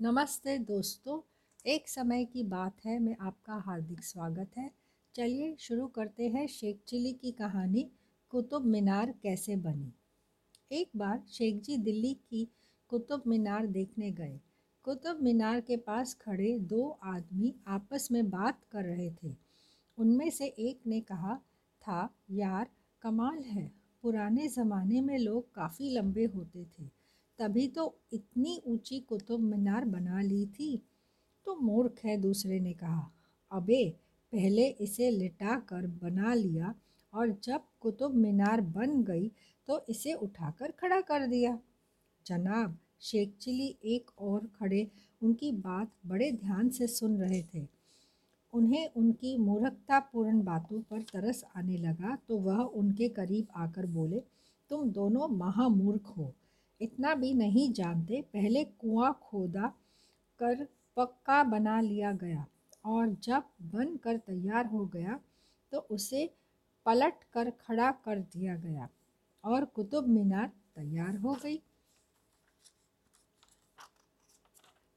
नमस्ते दोस्तों, एक समय की बात है, मैं आपका हार्दिक स्वागत है। चलिए शुरू करते हैं शेख चिली की कहानी, कुतुब मीनार कैसे बनी? एक बार शेख जी दिल्ली की कुतुब मीनार देखने गए। कुतुब मीनार के पास खड़े दो आदमी आपस में बात कर रहे थे। उनमें से एक ने कहा, था यार, कमाल है। पुराने ज़माने में लोग काफ़ी लंबे होते थे। तभी तो इतनी ऊँची कुतुब मीनार बना ली थी। तो मूर्ख है दूसरे ने कहा। अबे, पहले इसे लिटा कर बना लिया और जब कुतुब मीनार बन गई तो इसे उठाकर खड़ा कर दिया। जनाब शेख चिली एक और खड़े उनकी बात बड़े ध्यान से सुन रहे थे। उन्हें उनकी मूर्खतापूर्ण बातों पर तरस आने लगा तो वह उनके करीब आकर बोले, तुम दोनों महामूर्ख हो। इतना भी नहीं जानते, पहले कुआँ खोदा कर पक्का बना लिया गया और जब बन कर तैयार हो गया तो उसे पलट कर खड़ा कर दिया गया और कुतुब मीनार तैयार हो गई।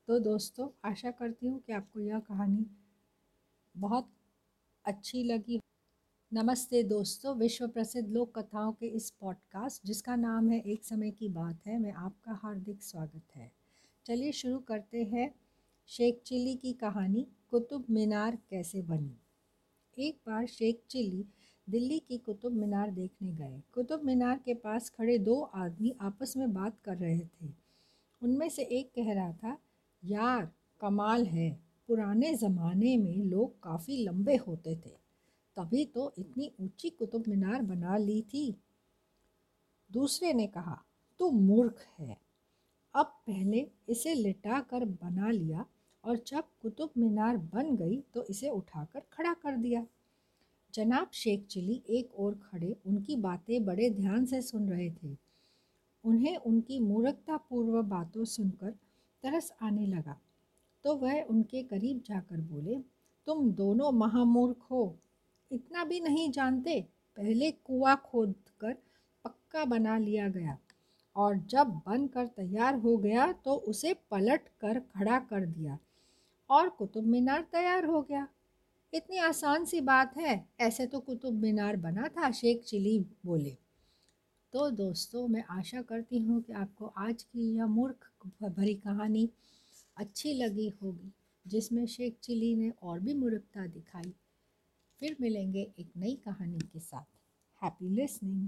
तो दोस्तों, आशा करती हूँ कि आपको यह कहानी बहुत अच्छी लगी नमस्ते दोस्तों विश्व प्रसिद्ध लोक कथाओं के इस पॉडकास्ट, जिसका नाम है एक समय की बात है, मैं आपका हार्दिक स्वागत है। चलिए शुरू करते हैं शेख चिली की कहानी, कुतुब मीनार कैसे बनी? एक बार शेख चिली दिल्ली की कुतुब मीनार देखने गए। कुतुब मीनार के पास खड़े दो आदमी आपस में बात कर रहे थे। उनमें से एक कह रहा था, यार, कमाल है। पुराने ज़माने में लोग काफ़ी लंबे होते थे। तभी तो इतनी ऊँची कुतुब मीनार बना ली थी। दूसरे ने कहा, तू मूर्ख है। अब पहले इसे लिटा कर बना लिया और जब कुतुब मीनार बन गई तो इसे उठाकर खड़ा कर दिया। जनाब शेख चिली एक और खड़े उनकी बातें बड़े ध्यान से सुन रहे थे। उन्हें उनकी मूर्खतापूर्व बातों सुनकर तरस आने लगा। तो वह उनके करीब जाकर बोले, तुम दोनों महामूर्ख हो। इतना भी नहीं जानते, पहले कुआँ खोद कर पक्का बना लिया गया और जब बन कर तैयार हो गया तो उसे पलट कर खड़ा कर दिया और कुतुब मीनार तैयार हो गया। इतनी आसान सी बात है, ऐसे तो कुतुब मीनार बना था, शेख चिली बोले। तो दोस्तों, मैं आशा करती हूँ कि आपको आज की यह मूर्ख भरी कहानी अच्छी लगी होगी, जिसमें शेख चिली ने और भी मूर्खता दिखाई। फिर मिलेंगे एक नई कहानी के साथ। Happy listening